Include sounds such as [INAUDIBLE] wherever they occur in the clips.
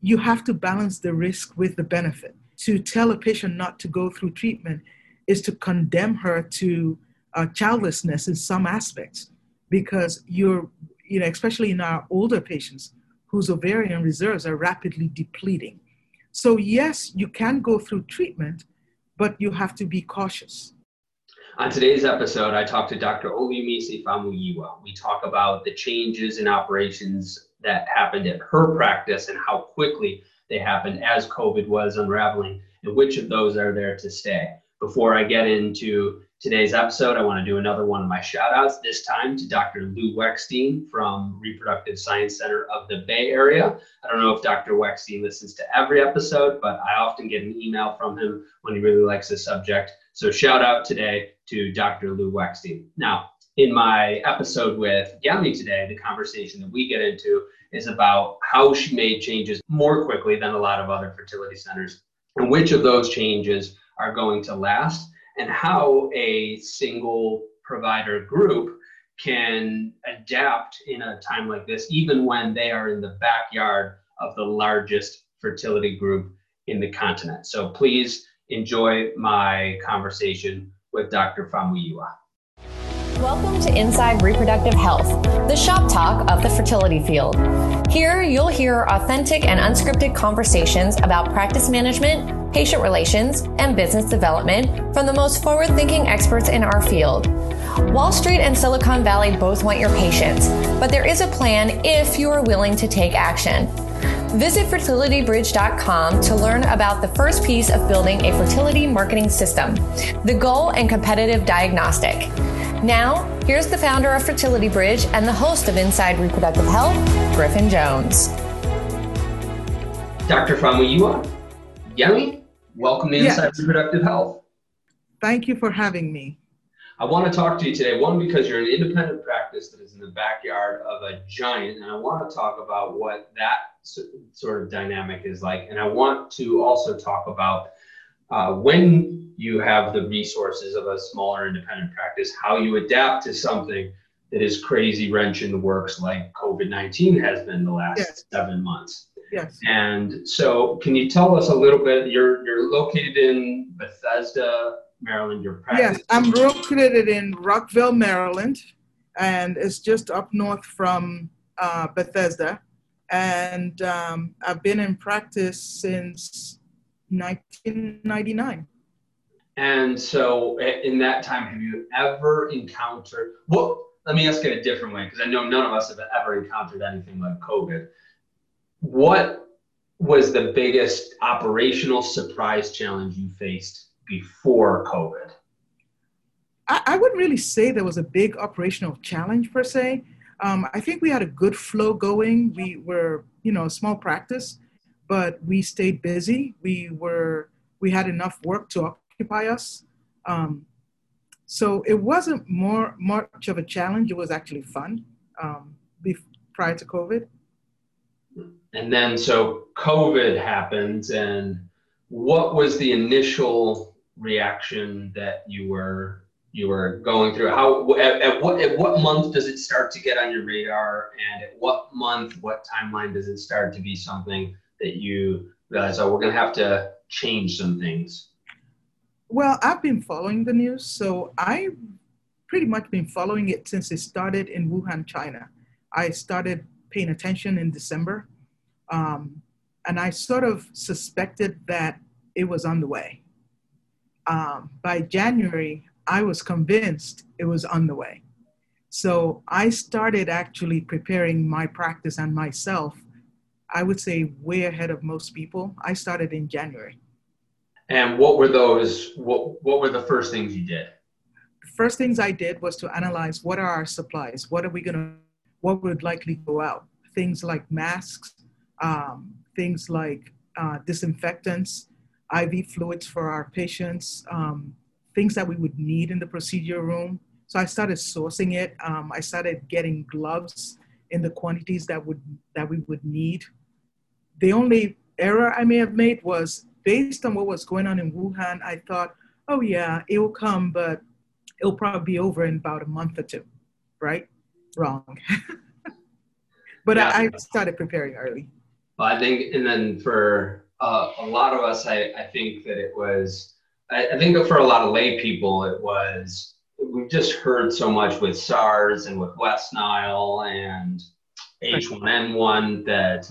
you have to balance the risk with the benefit. To tell a patient not to go through treatment is to condemn her to uh, childlessness in some aspects because you're, you know, especially in our older patients whose ovarian reserves are rapidly depleting. So, yes, you can go through treatment, but you have to be cautious. On today's episode, I talked to Dr. Oluyemisi Famuyiwa. We talk about the changes in operations that happened at her practice and how quickly they happened as COVID was unraveling, and which of those are there to stay. Before I get into today's episode, I want to do another one of my shout outs, this time to Dr. Lou Weckstein from Reproductive Science Center of the Bay Area. I don't know if Dr. Weckstein listens to every episode, but I often get an email from him when he really likes a subject. So shout out today to Dr. Lou Weckstein. Now, in my episode with Yemi today, the conversation that we get into is about how she made changes more quickly than a lot of other fertility centers and which of those changes are going to last and how a single provider group can adapt in a time like this, even when they are in the backyard of the largest fertility group in the continent. So please enjoy my conversation with Dr. Famuyiwa. Welcome to Inside Reproductive Health, the shop talk of the fertility field. Here, you'll hear authentic and unscripted conversations about practice management, patient relations, and business development from the most forward thinking experts in our field. Wall Street and Silicon Valley both want your patients, but there is a plan if you are willing to take action. Visit fertilitybridge.com to learn about the first piece of building a fertility marketing system, the goal and competitive diagnostic. Now, here's the founder of Fertility Bridge and the host of Inside Reproductive Health, Griffin Jones. Dr. Famuyiwa, Yemi, welcome to Inside yes. Reproductive Health. Thank you for having me. I want to talk to you today, one, because you're an independent practice that is in the backyard of a giant, and I want to talk about what that sort of dynamic is like. And I want to also talk about uh, when you have the resources of a smaller independent practice, how you adapt to something that is crazy wrench in the works like COVID 19 has been the last yes. seven months. Yes. And so, can you tell us a little bit? You're, you're located in Bethesda, Maryland. Your practice. Yes, I'm located in Rockville, Maryland, and it's just up north from uh, Bethesda. And um, I've been in practice since 1999. And so, in that time, have you ever encountered? Well, let me ask it a different way because I know none of us have ever encountered anything like COVID. What was the biggest operational surprise challenge you faced before COVID? I, I wouldn't really say there was a big operational challenge per se. Um, I think we had a good flow going. We were, you know, a small practice but we stayed busy. We were we had enough work to occupy us. Um, so it wasn't more much of a challenge. It was actually fun um, prior to COVID. And then so COVID happens, and what was the initial reaction that you were you were going through? How at, at what at what month does it start to get on your radar, and at what month, what timeline does it start to be something that you realize, oh, we're going to have to change some things? Well, I've been following the news, so I pretty much been following it since it started in Wuhan, China. I started paying attention in December, um, and I sort of suspected that it was on the way. Um, by January, I was convinced it was on the way. So I started actually preparing my practice and myself I would say way ahead of most people. I started in January. And what were those? What What were the first things you did? The first things I did was to analyze what are our supplies. What are we gonna? What would likely go out? Things like masks, um, things like uh, disinfectants, IV fluids for our patients, um, things that we would need in the procedure room. So I started sourcing it. Um, I started getting gloves in the quantities that would that we would need the only error I may have made was based on what was going on in Wuhan, I thought, oh yeah, it will come, but it'll probably be over in about a month or two, right? Wrong. [LAUGHS] but yeah. I, I, started preparing early. Well, I think, and then for uh, a lot of us, I, I think that it was, I, I think for a lot of lay people, it was, we've just heard so much with SARS and with West Nile and H1N1 that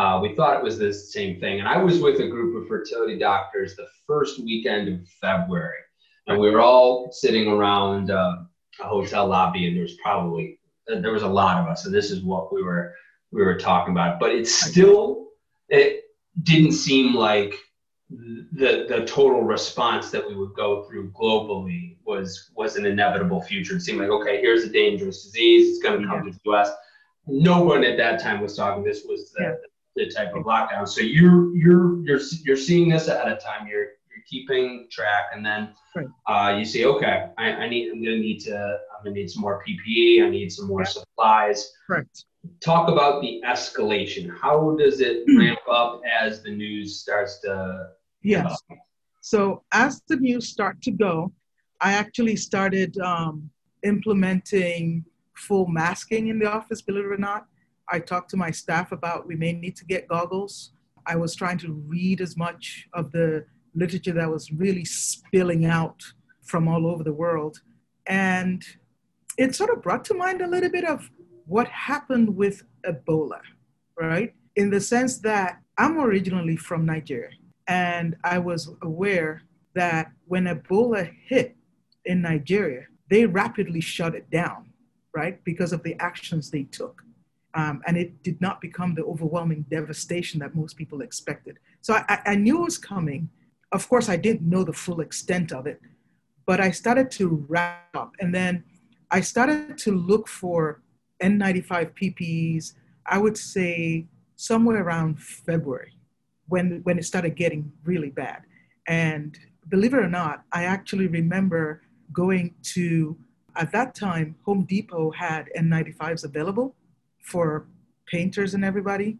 uh, we thought it was the same thing. And I was with a group of fertility doctors the first weekend of February, and we were all sitting around uh, a hotel lobby, and there was probably there was a lot of us, and this is what we were we were talking about. But it still it didn't seem like the the total response that we would go through globally was was an inevitable future. It seemed like okay, here's a dangerous disease. It's going to come yeah. to the U.S. No one at that time was talking. This was the, yeah. the type of lockdown. So you're you're you're you're seeing this ahead of time. You're you're keeping track, and then right. uh, you say, okay, I, I need I'm going to need to I'm going to need some more PPE. I need some more supplies. Correct talk about the escalation. How does it hmm. ramp up as the news starts to Yes. So as the news start to go, I actually started um, implementing full masking in the office, believe it or not. I talked to my staff about we may need to get goggles. I was trying to read as much of the literature that was really spilling out from all over the world. And it sort of brought to mind a little bit of what happened with Ebola, right? In the sense that I'm originally from Nigeria. And I was aware that when Ebola hit in Nigeria, they rapidly shut it down, right? Because of the actions they took. Um, and it did not become the overwhelming devastation that most people expected. So I, I knew it was coming. Of course, I didn't know the full extent of it, but I started to wrap up. And then I started to look for N95 PPEs, I would say somewhere around February when when it started getting really bad. And believe it or not, I actually remember going to at that time Home Depot had N95s available for painters and everybody.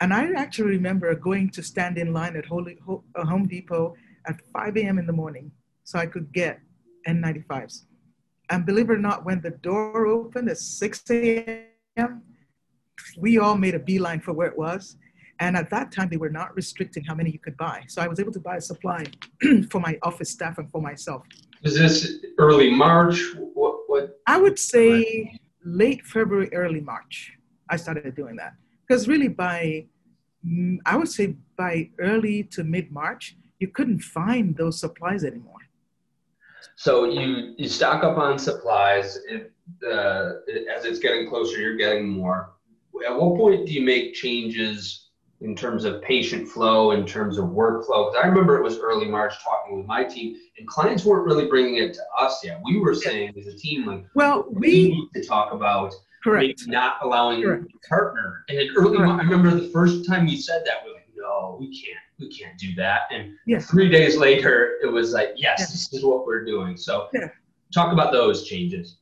And I actually remember going to stand in line at uh, Home Depot at 5 a.m. in the morning so I could get N95s. And believe it or not, when the door opened at 6 a.m., we all made a beeline for where it was. And at that time, they were not restricting how many you could buy. So I was able to buy a supply [CLEARS THROAT] for my office staff and for myself. Is this early March? What? what? I would say late February, early March. I started doing that because really by, mm, I would say by early to mid March, you couldn't find those supplies anymore. So you you stock up on supplies. Uh, as it's getting closer, you're getting more. At what point do you make changes in terms of patient flow, in terms of workflow. Because I remember it was early March talking with my team, and clients weren't really bringing it to us yet. We were saying as a team, like, well, we, need to talk about correct. not allowing correct. partner. And in early, correct. I remember the first time you said that, we are like, no, we can't, we can't do that. And yes. three days later, it was like, yes, yes. this is what we're doing. So, yeah. talk about those changes.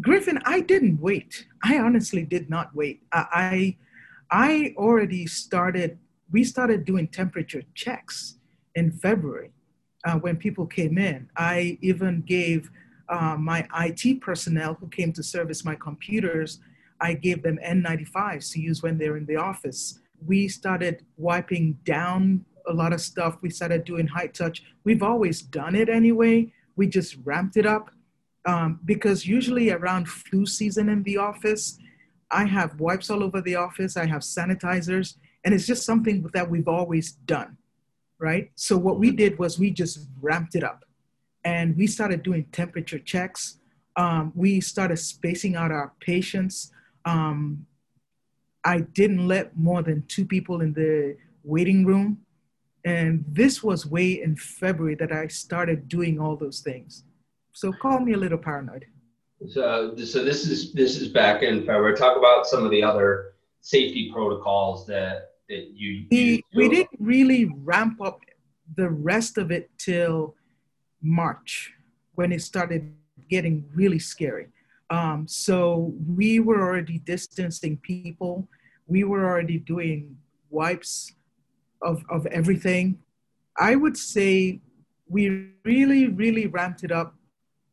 Griffin, I didn't wait. I honestly did not wait. I, I I already started, we started doing temperature checks in February uh, when people came in. I even gave uh, my IT personnel who came to service my computers, I gave them N95s to use when they're in the office. We started wiping down a lot of stuff. We started doing high touch. We've always done it anyway. We just ramped it up um, because usually around flu season in the office, I have wipes all over the office, I have sanitizers, and it's just something that we've always done, right? So what we did was we just ramped it up and we started doing temperature checks. Um, we started spacing out our patients. Um, I didn't let more than two people in the waiting room. And this was way in February that I started doing all those things. So call me a little paranoid. So, so this is this is back in February. Talk about some of the other safety protocols that that you. We, we didn't really ramp up the rest of it till March when it started getting really scary. Um, so we were already distancing people. We were already doing wipes of, of everything. I would say we really, really ramped it up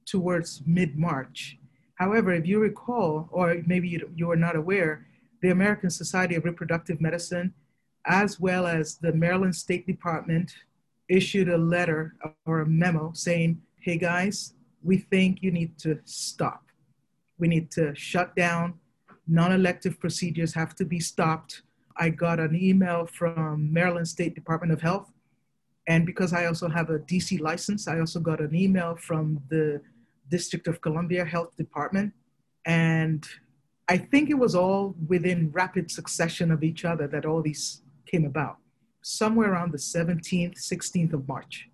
towards mid March. However, if you recall, or maybe you, you are not aware, the American Society of Reproductive Medicine as well as the Maryland State Department issued a letter or a memo saying, hey guys, we think you need to stop. We need to shut down. Non elective procedures have to be stopped. I got an email from Maryland State Department of Health. And because I also have a DC license, I also got an email from the District of Columbia Health Department. And I think it was all within rapid succession of each other that all these came about, somewhere around the 17th, 16th of March.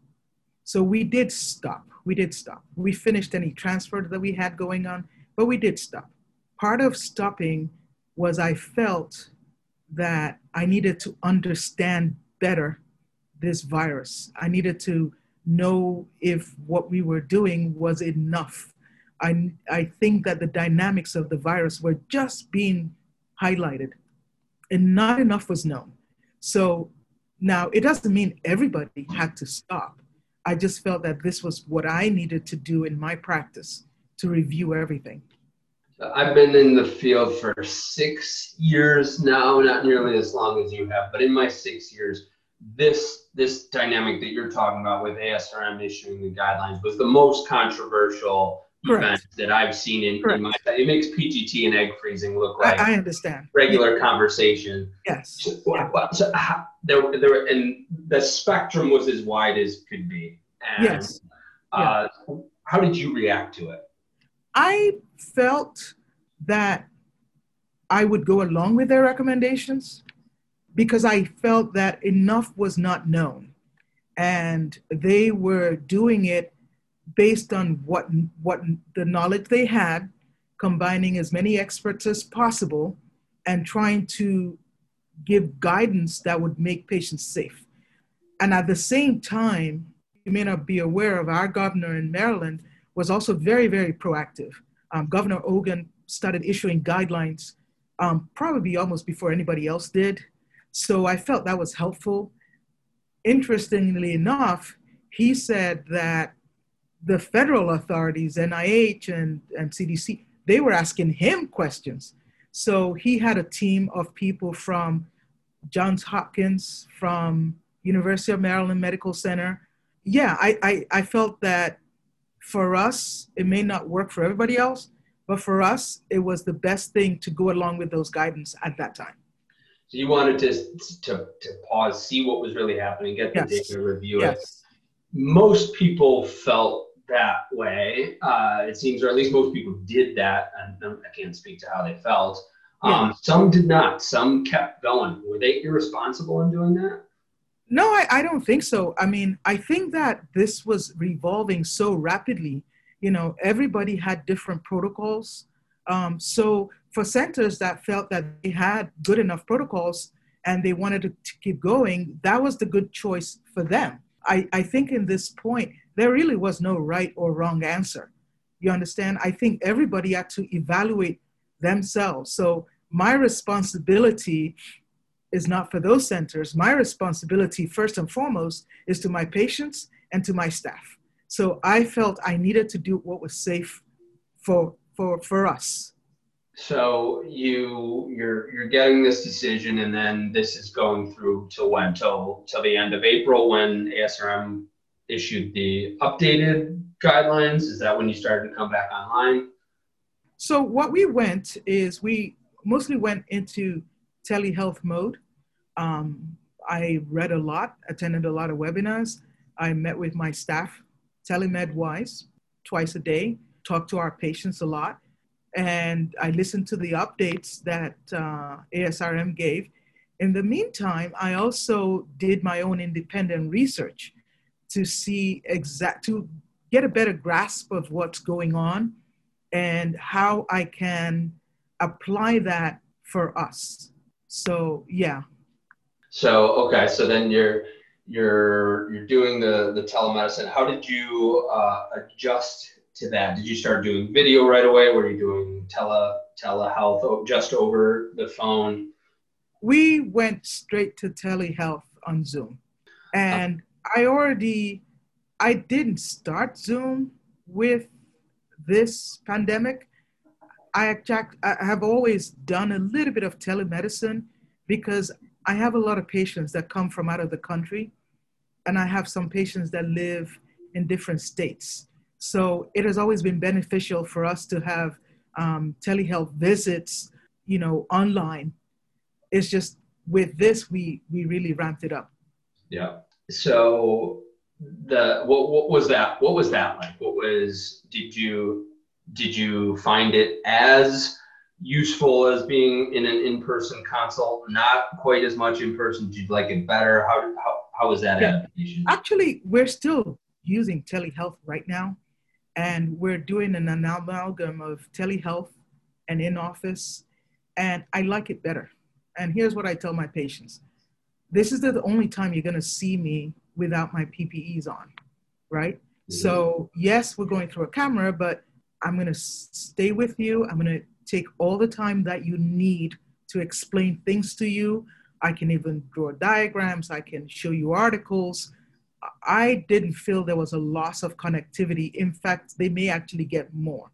So we did stop. We did stop. We finished any transfer that we had going on, but we did stop. Part of stopping was I felt that I needed to understand better this virus. I needed to know if what we were doing was enough. I, I think that the dynamics of the virus were just being highlighted and not enough was known. So now it doesn't mean everybody had to stop. I just felt that this was what I needed to do in my practice to review everything. I've been in the field for six years now, not nearly as long as you have, but in my six years, this this dynamic that you're talking about with ASRM issuing the guidelines was the most controversial Correct. event that I've seen in, in, my it makes PGT and egg freezing look like I, I understand regular yeah. conversation. Yes. So, yeah. so how, there, there, and the spectrum was as wide as could be. And, yes. Uh, yeah. How did you react to it? I felt that I would go along with their recommendations because I felt that enough was not known. And they were doing it based on what, what the knowledge they had, combining as many experts as possible, and trying to give guidance that would make patients safe. And at the same time, you may not be aware of our governor in Maryland was also very, very proactive. Um, governor Hogan started issuing guidelines um, probably almost before anybody else did. So I felt that was helpful. Interestingly enough, he said that the federal authorities, NIH and, and CDC, they were asking him questions. So he had a team of people from Johns Hopkins, from University of Maryland Medical Center. Yeah, I, I, I felt that for us, it may not work for everybody else, but for us, it was the best thing to go along with those guidance at that time. So you wanted to to, to pause, see what was really happening, get the yes. data, review yes. it. Most people felt that way. Uh, it seems, or at least most people did that. And I can't speak to how they felt. Um, yeah. Some did not. Some kept going. Were they irresponsible in doing that? No, I, I don't think so. I mean, I think that this was revolving so rapidly. You know, everybody had different protocols. Um, so for centers that felt that they had good enough protocols and they wanted to, to keep going, that was the good choice for them. I, I think in this point, there really was no right or wrong answer. You understand? I think everybody had to evaluate themselves. So my responsibility is not for those centers. My responsibility, first and foremost, is to my patients and to my staff. So I felt I needed to do what was safe for, for, for us. So you you're you're getting this decision, and then this is going through till when? Till till the end of April when ASRM issued the updated guidelines. Is that when you started to come back online? So what we went is we mostly went into telehealth mode. Um, I read a lot, attended a lot of webinars. I met with my staff, telemed wise, twice a day, talked to our patients a lot. And I listened to the updates that uh, ASRM gave. In the meantime, I also did my own independent research to see exact, to get a better grasp of what's going on and how I can apply that for us. So yeah. So okay, so then you're you're you're doing the the telemedicine. How did you uh, adjust to that? Did you start doing video right away? Were you doing tele telehealth just over the phone? We went straight to telehealth on Zoom, and I already I didn't start Zoom with this pandemic. I, I have always done a little bit of telemedicine because I have a lot of patients that come from out of the country, and I have some patients that live in different states. So it has always been beneficial for us to have um, telehealth visits, you know, online. It's just with this, we we really ramped it up. Yeah. So the what what was that? What was that like? What was did you did you find it as useful as being in an in-person consult? Not quite as much in person. Did you like it better? How how how was that yeah. adaptation? Actually, we're still using telehealth right now, and we're doing an amalgam of telehealth and in office, and I like it better. And here's what I tell my patients: This is the only time you're going to see me without my PPEs on, right? Mm-hmm. So yes, we're going through a camera, but I'm going to stay with you. I'm going to take all the time that you need to explain things to you. I can even draw diagrams. I can show you articles. I didn't feel there was a loss of connectivity. In fact, they may actually get more.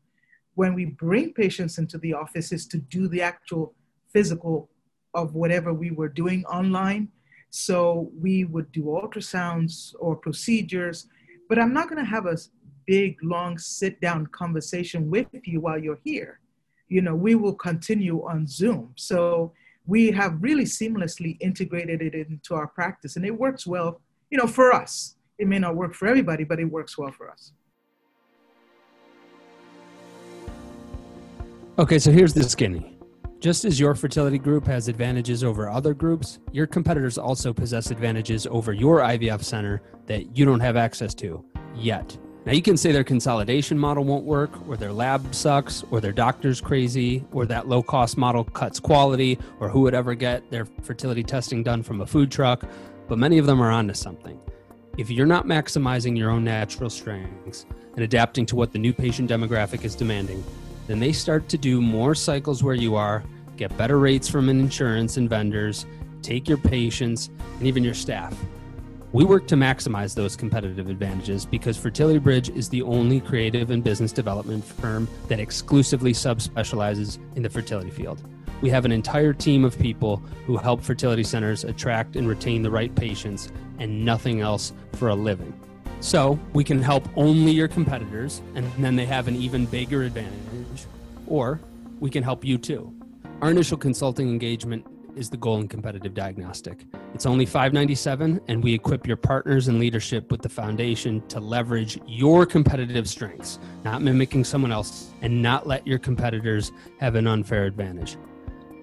When we bring patients into the offices to do the actual physical of whatever we were doing online. So we would do ultrasounds or procedures, but I'm not going to have a big, long sit down conversation with you while you're here. You know, we will continue on Zoom. So we have really seamlessly integrated it into our practice and it works well, you know, for us. It may not work for everybody, but it works well for us. Okay, so here's the skinny. Just as your fertility group has advantages over other groups, your competitors also possess advantages over your IVF center that you don't have access to yet. Now, you can say their consolidation model won't work, or their lab sucks, or their doctor's crazy, or that low cost model cuts quality, or who would ever get their fertility testing done from a food truck, but many of them are onto something. If you're not maximizing your own natural strengths and adapting to what the new patient demographic is demanding, then they start to do more cycles where you are, get better rates from an insurance and vendors, take your patients, and even your staff. We work to maximize those competitive advantages because Fertility Bridge is the only creative and business development firm that exclusively subspecializes in the fertility field. We have an entire team of people who help fertility centers attract and retain the right patients and nothing else for a living. So we can help only your competitors, and then they have an even bigger advantage. Or we can help you too. Our initial consulting engagement is the goal in competitive diagnostic. It's only 597, and we equip your partners and leadership with the foundation to leverage your competitive strengths, not mimicking someone else, and not let your competitors have an unfair advantage.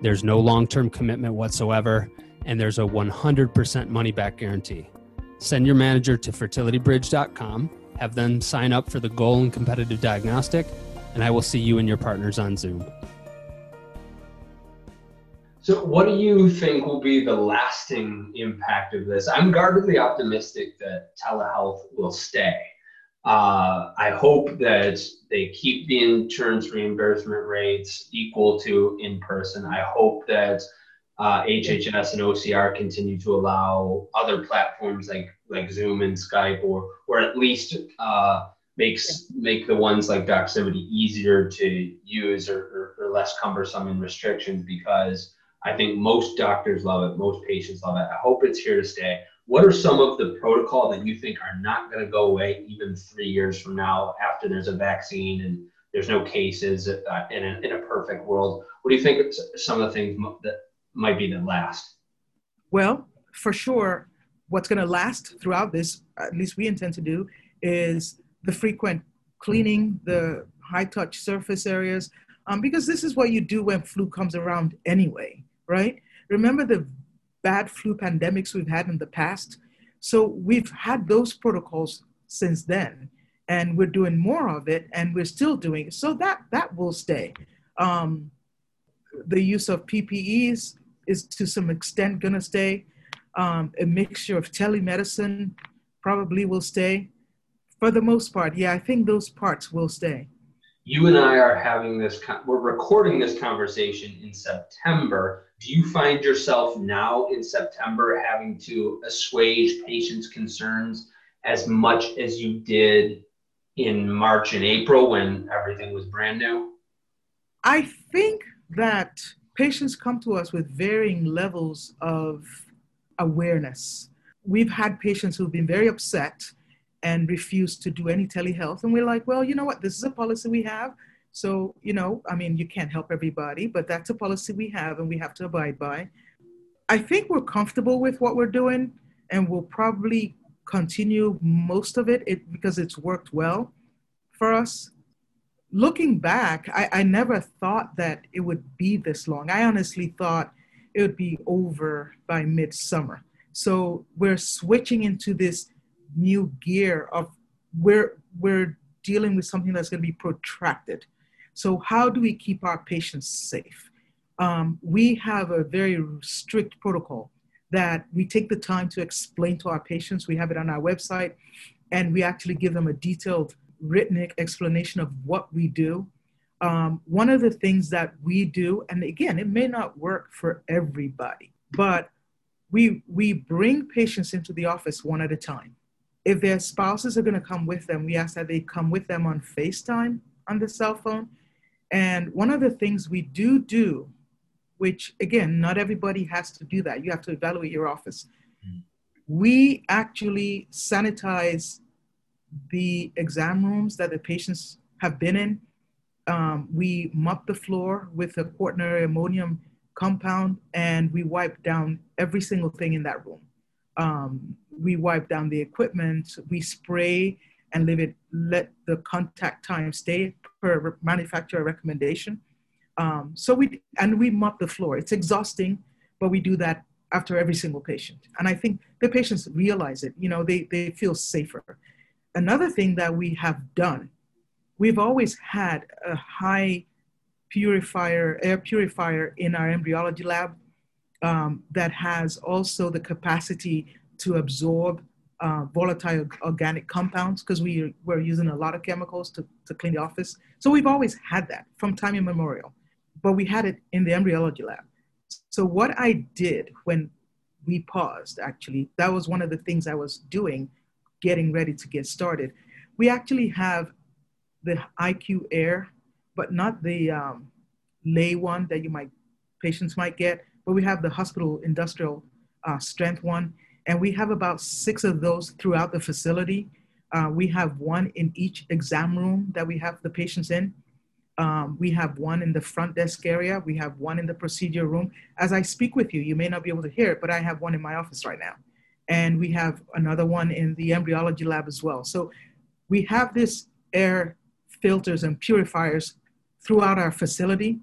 There's no long term commitment whatsoever, and there's a 100% money back guarantee. Send your manager to fertilitybridge.com, have them sign up for the goal and competitive diagnostic, and I will see you and your partners on Zoom. So, what do you think will be the lasting impact of this? I'm guardedly optimistic that telehealth will stay. Uh, I hope that they keep the insurance reimbursement rates equal to in person. I hope that uh, HHS and OCR continue to allow other platforms like like Zoom and Skype, or or at least uh, makes make the ones like Doximity easier to use or, or, or, less cumbersome in restrictions because I think most doctors love it, most patients love it. I hope it's here to stay. What are some of the protocol that you think are not going to go away even three years from now after there's a vaccine and there's no cases uh, in, a, in a perfect world? What do you think some of the things that might be the last? Well, for sure, what's going to last throughout this, at least we intend to do, is the frequent cleaning, the high touch surface areas, um, because this is what you do when flu comes around anyway, right? Remember the bad flu pandemics we've had in the past? So we've had those protocols since then, and we're doing more of it, and we're still doing it. So that that will stay. Um, the use of PPEs is to some extent going to stay. Um, a mixture of telemedicine probably will stay. For the most part, yeah, I think those parts will stay. You and I are having this, we're recording this conversation in September. Do you find yourself now in September having to assuage patients' concerns as much as you did in March and April when everything was brand new? I think that patients come to us with varying levels of awareness. We've had patients who've been very upset and refused to do any telehealth. And we're like, well, you know what? This is a policy we have. So, you know, I mean, you can't help everybody, but that's a policy we have and we have to abide by. I think we're comfortable with what we're doing and we'll probably continue most of it, it because it's worked well for us. Looking back, I, I never thought that it would be this long. I honestly thought it would be over by midsummer. So we're switching into this new gear of we're we're dealing with something that's going to be protracted. So how do we keep our patients safe? Um, we have a very strict protocol that we take the time to explain to our patients. We have it on our website, and we actually give them a detailed written explanation of what we do. Um, one of the things that we do, and again, it may not work for everybody, but we we bring patients into the office one at a time. If their spouses are going to come with them, we ask that they come with them on FaceTime on the cell phone. And one of the things we do do which again, not everybody has to do that. You have to evaluate your office. Mm. We actually sanitize the exam rooms that the patients have been in. Um, we mop the floor with a quaternary ammonium compound and we wipe down every single thing in that room. Um, we wipe down the equipment, we spray and leave it, let the contact time stay per manufacturer recommendation. Um, so we and we mop the floor. It's exhausting, but we do that after every single patient. And I think the patients realize it. You know, they they feel safer. Another thing that we have done, we've always had a high purifier, air purifier in our embryology lab um, that has also the capacity to absorb uh, volatile organic compounds because we were using a lot of chemicals to, to clean the office. So we've always had that from time immemorial but we had it in the embryology lab. So what I did when we paused, actually, that was one of the things I was doing, getting ready to get started. We actually have the IQ Air, but not the um, lay one that you might patients might get, but we have the hospital industrial uh, strength one, and we have about six of those throughout the facility. Uh, we have one in each exam room that we have the patients in. Um, we have one in the front desk area. We have one in the procedure room. As I speak with you, you may not be able to hear it, but I have one in my office right now. And we have another one in the embryology lab as well. So we have this air filters and purifiers throughout our facility.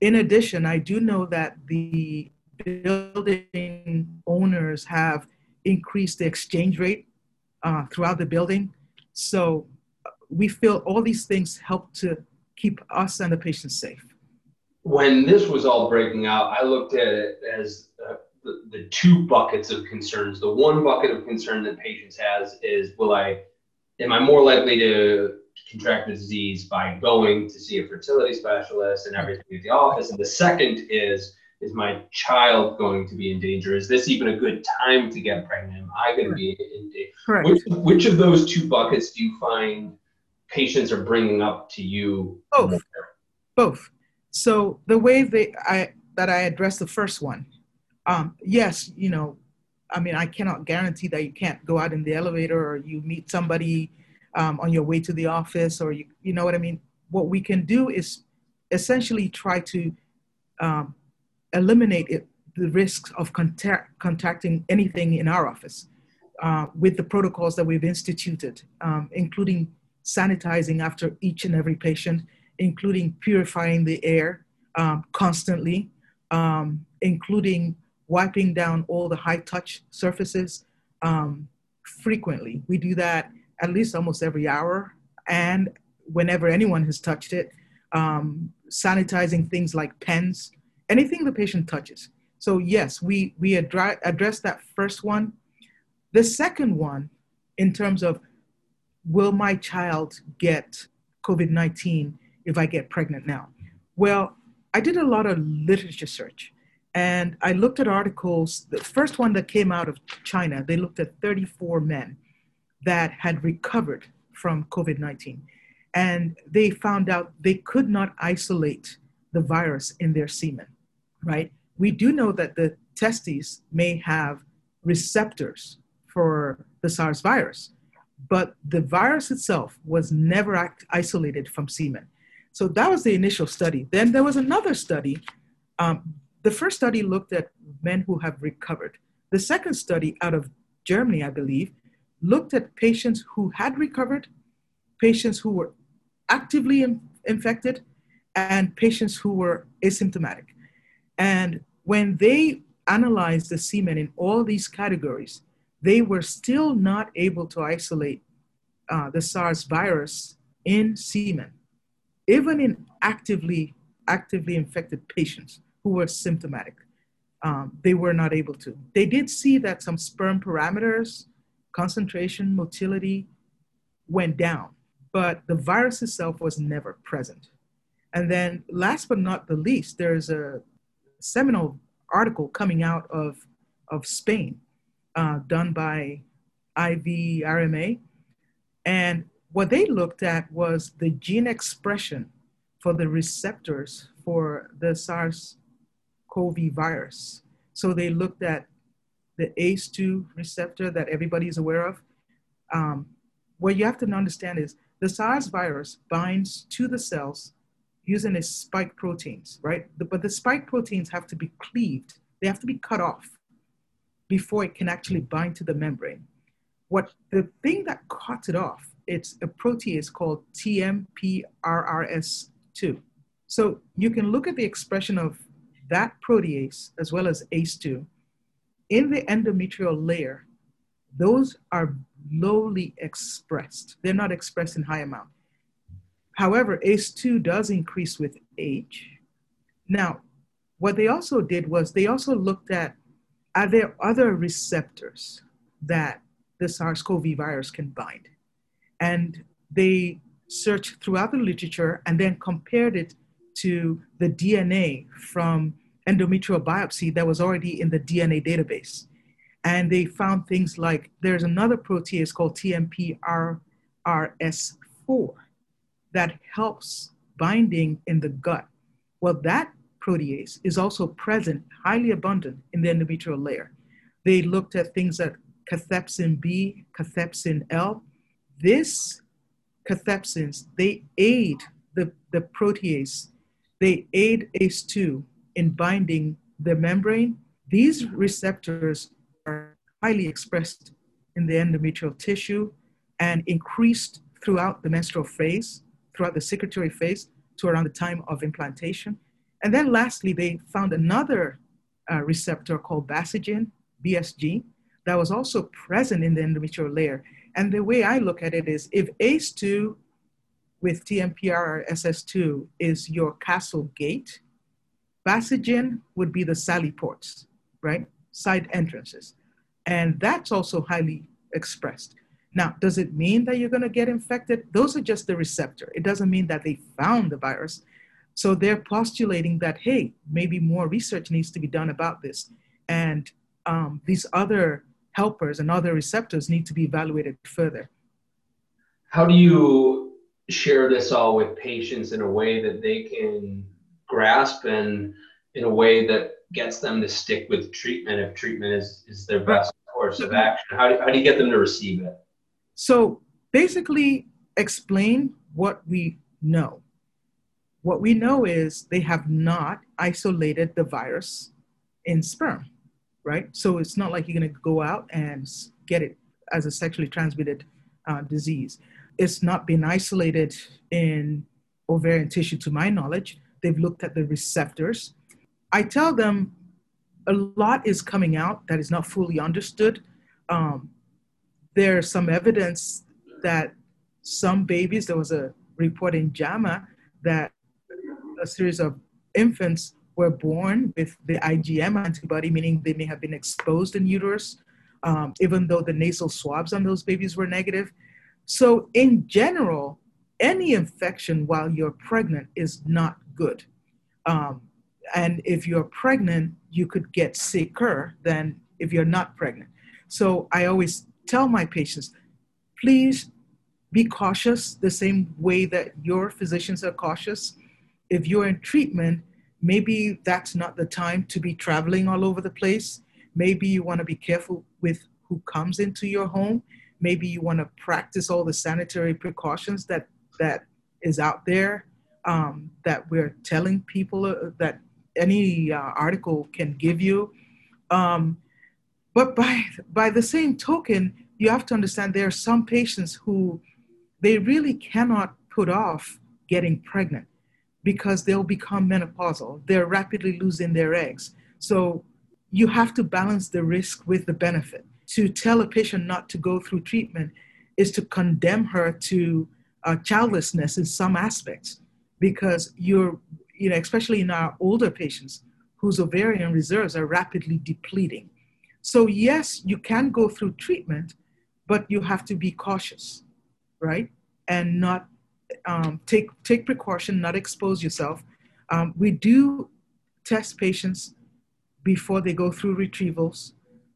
In addition, I do know that the building owners have increased the exchange rate uh, throughout the building. So we feel all these things help to keep us and the patients safe. When this was all breaking out, I looked at it as uh, the, the two buckets of concerns. The one bucket of concern that patients has is, will I, am I more likely to contract the disease by going to see a fertility specialist and everything at the office? And the second is, is my child going to be in danger? Is this even a good time to get pregnant? Am I going to be in danger? Correct. Which, which of those two buckets do you find patients are bringing up to you? Both. Both. So the way they I that I address the first one, um, yes, you know, I mean, I cannot guarantee that you can't go out in the elevator or you meet somebody um, on your way to the office or you, you know what I mean. What we can do is essentially try to um, eliminate it, the risks of contact, contacting anything in our office uh, with the protocols that we've instituted, um, including sanitizing after each and every patient, including purifying the air um, constantly, um, including wiping down all the high touch surfaces um, frequently. We do that at least almost every hour and whenever anyone has touched it, um, sanitizing things like pens, anything the patient touches. So yes, we, we address, address that first one. The second one, in terms of will my child get COVID 19 if I get pregnant now? Well, I did a lot of literature search and I looked at articles. The first one that came out of China, they looked at 34 men that had recovered from COVID 19. And they found out they could not isolate the virus in their semen. Right? We do know that the testes may have receptors for the SARS virus, but the virus itself was never isolated from semen. So that was the initial study. Then there was another study. Um, the first study looked at men who have recovered. The second study out of Germany, I believe, looked at patients who had recovered, patients who were actively in- infected, and patients who were asymptomatic. And when they analyzed the semen in all these categories, they were still not able to isolate uh, the SARS virus in semen, even in actively actively infected patients who were symptomatic. Um, they were not able to. They did see that some sperm parameters, concentration, motility went down, but the virus itself was never present. And then, last but not the least, there's a seminal article coming out of, of Spain uh, done by IVIRMA. And what they looked at was the gene expression for the receptors for the SARS CoV virus. So they looked at the ACE2 receptor that everybody is aware of. Um, what you have to understand is the SARS virus binds to the cells using its spike proteins, right? But the spike proteins have to be cleaved, they have to be cut off before it can actually bind to the membrane. What the thing that cuts it off, it's a protease called TMPRSS2. So you can look at the expression of that protease as well as ACE2 in the endometrial layer. Those are lowly expressed. They're not expressed in high amount. However, ACE2 does increase with age. Now, what they also did was they also looked at are there other receptors that the SARS CoV virus can bind? And they searched throughout the literature and then compared it to the DNA from endometrial biopsy that was already in the DNA database. And they found things like there's another protease called TMPRSS4 that helps binding in the gut. Well, that protease is also present, highly abundant in the endometrial layer. They looked at things like cathepsin B, cathepsin L. This cathepsins, they aid the, the protease, they aid ACE2 in binding the membrane. These receptors are highly expressed in the endometrial tissue and increased throughout the menstrual phase throughout the secretory phase to around the time of implantation. And then lastly, they found another uh, receptor called Basigin, BSG, that was also present in the endometrial layer. And the way I look at it is if ACE2 with TMPRSS2 is your castle gate, Basigin would be the sally ports, right? Side entrances. And that's also highly expressed. Now, does it mean that you're going to get infected? Those are just the receptor. It doesn't mean that they found the virus. So they're postulating that, hey, maybe more research needs to be done about this. And um, these other helpers and other receptors need to be evaluated further. How do you share this all with patients in a way that they can grasp and in a way that gets them to stick with treatment if treatment is, is their best course of action? How do, how do you get them to receive it? So basically, explain what we know. What we know is they have not isolated the virus in sperm, right? So it's not like you're going to go out and get it as a sexually transmitted uh, disease. It's not been isolated in ovarian tissue, to my knowledge. They've looked at the receptors. I tell them a lot is coming out that is not fully understood. Um, there's some evidence that some babies, there was a report in JAMA that a series of infants were born with the IgM antibody, meaning they may have been exposed in uterus, um, even though the nasal swabs on those babies were negative. So, in general, any infection while you're pregnant is not good. Um, and if you're pregnant, you could get sicker than if you're not pregnant. So, I always tell my patients, please be cautious the same way that your physicians are cautious. If you're in treatment, maybe that's not the time to be traveling all over the place. Maybe you want to be careful with who comes into your home. Maybe you want to practice all the sanitary precautions that that is out there um, that we're telling people uh, that any uh, article can give you. Um, but by by the same token, you have to understand there are some patients who they really cannot put off getting pregnant because they'll become menopausal. They're rapidly losing their eggs. So you have to balance the risk with the benefit. To tell a patient not to go through treatment is to condemn her to uh, childlessness in some aspects because you're, you know, especially in our older patients whose ovarian reserves are rapidly depleting. So, yes, you can go through treatment, but you have to be cautious, right? And not um, take, take precaution, not expose yourself. Um, we do test patients before they go through retrievals.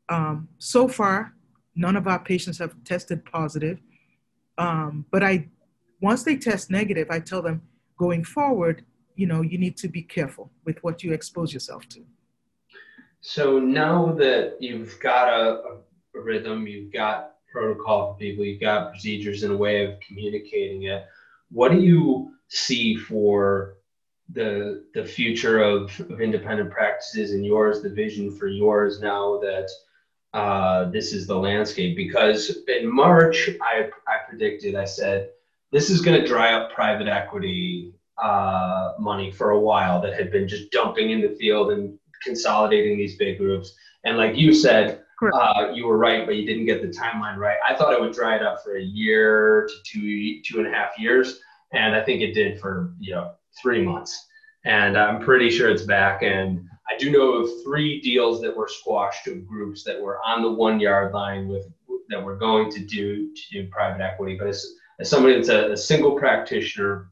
Um, so far, none of our patients have tested positive. Um, but I, once they test negative, I tell them going forward, you know, you need to be careful with what you expose yourself to. So now that you've got a, a rhythm, you've got protocol for people, you've got procedures and a way of communicating it. What do you see for the the future of, of independent practices and yours, the vision for yours now that uh, this is the landscape? Because in March, I, I predicted, I said, this is going to dry up private equity uh, money for a while that had been just dumping in the field and consolidating these big groups. And like you said, uh, you were right, but you didn't get the timeline right. I thought it would dry it up for a year to two, two and a half years, and I think it did for you know three months. And I'm pretty sure it's back. And I do know of three deals that were squashed of groups that were on the one yard line with that were going to do to do private equity. But as, as somebody that's a, a single practitioner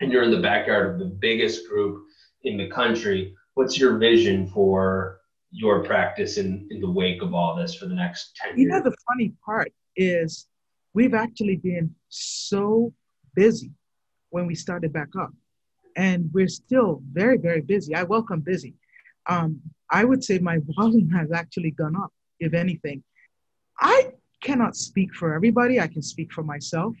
and you're in the backyard of the biggest group in the country, what's your vision for your practice in, in the wake of all this for the next 10 you years? You know, the funny part is we've actually been so busy when we started back up. And we're still very, very busy. I welcome busy. Um, I would say my [LAUGHS] volume has actually gone up, if anything. I cannot speak for everybody, I can speak for myself.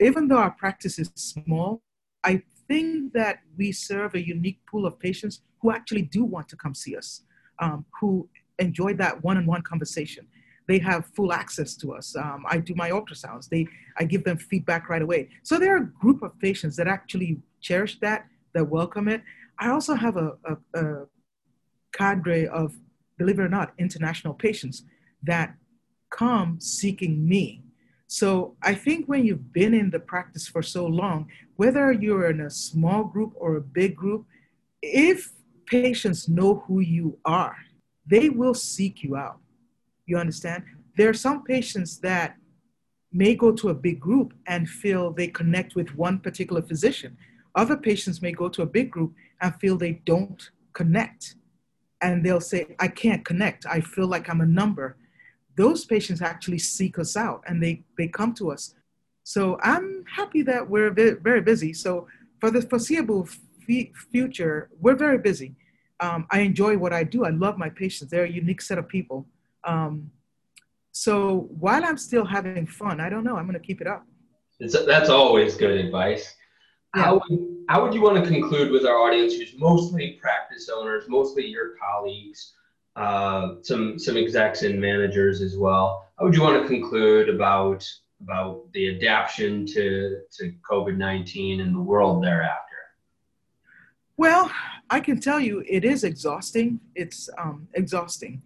Even though our practice is small, I think that we serve a unique pool of patients who actually do want to come see us um, who enjoy that one-on-one conversation. They have full access to us. Um, I do my ultrasounds. They, I give them feedback right away. So there are a group of patients that actually cherish that, that welcome it. I also have a, a, a cadre of, believe it or not, international patients that come seeking me. So I think when you've been in the practice for so long, whether you're in a small group or a big group, if patients know who you are, they will seek you out. You understand? There are some patients that may go to a big group and feel they connect with one particular physician. Other patients may go to a big group and feel they don't connect. And they'll say, I can't connect. I feel like I'm a number. Those patients actually seek us out and they, they come to us. So I'm happy that we're very busy. So for the foreseeable f- future, we're very busy. Um, I enjoy what I do. I love my patients. They're a unique set of people. Um, so while I'm still having fun, I don't know. I'm going to keep it up. It's, that's always good advice. Yeah. How, would, how would you want to conclude with our audience, who's mostly practice owners, mostly your colleagues, uh, some some execs and managers as well? How would you want to conclude about about the adaptation to to COVID nineteen and the world thereafter? Well, I can tell you it is exhausting. It's um, exhausting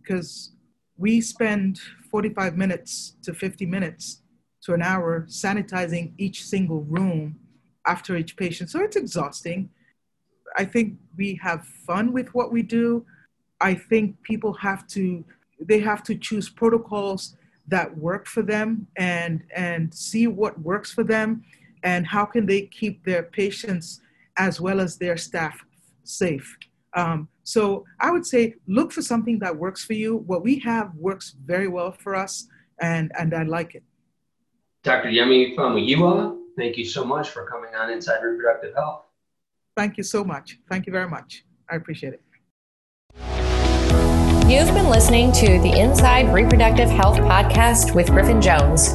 because um, we spend 45 minutes to 50 minutes to an hour sanitizing each single room after each patient. So it's exhausting. I think we have fun with what we do. I think people have to they have to choose protocols that work for them and and see what works for them and how can they keep their patients as well as their staff safe. Um, so I would say look for something that works for you. What we have works very well for us, and, and I like it. Dr. Yemi Famuyiwa, thank you so much for coming on Inside Reproductive Health. Thank you so much. Thank you very much. I appreciate it. You've been listening to the Inside Reproductive Health Podcast with Griffin Jones.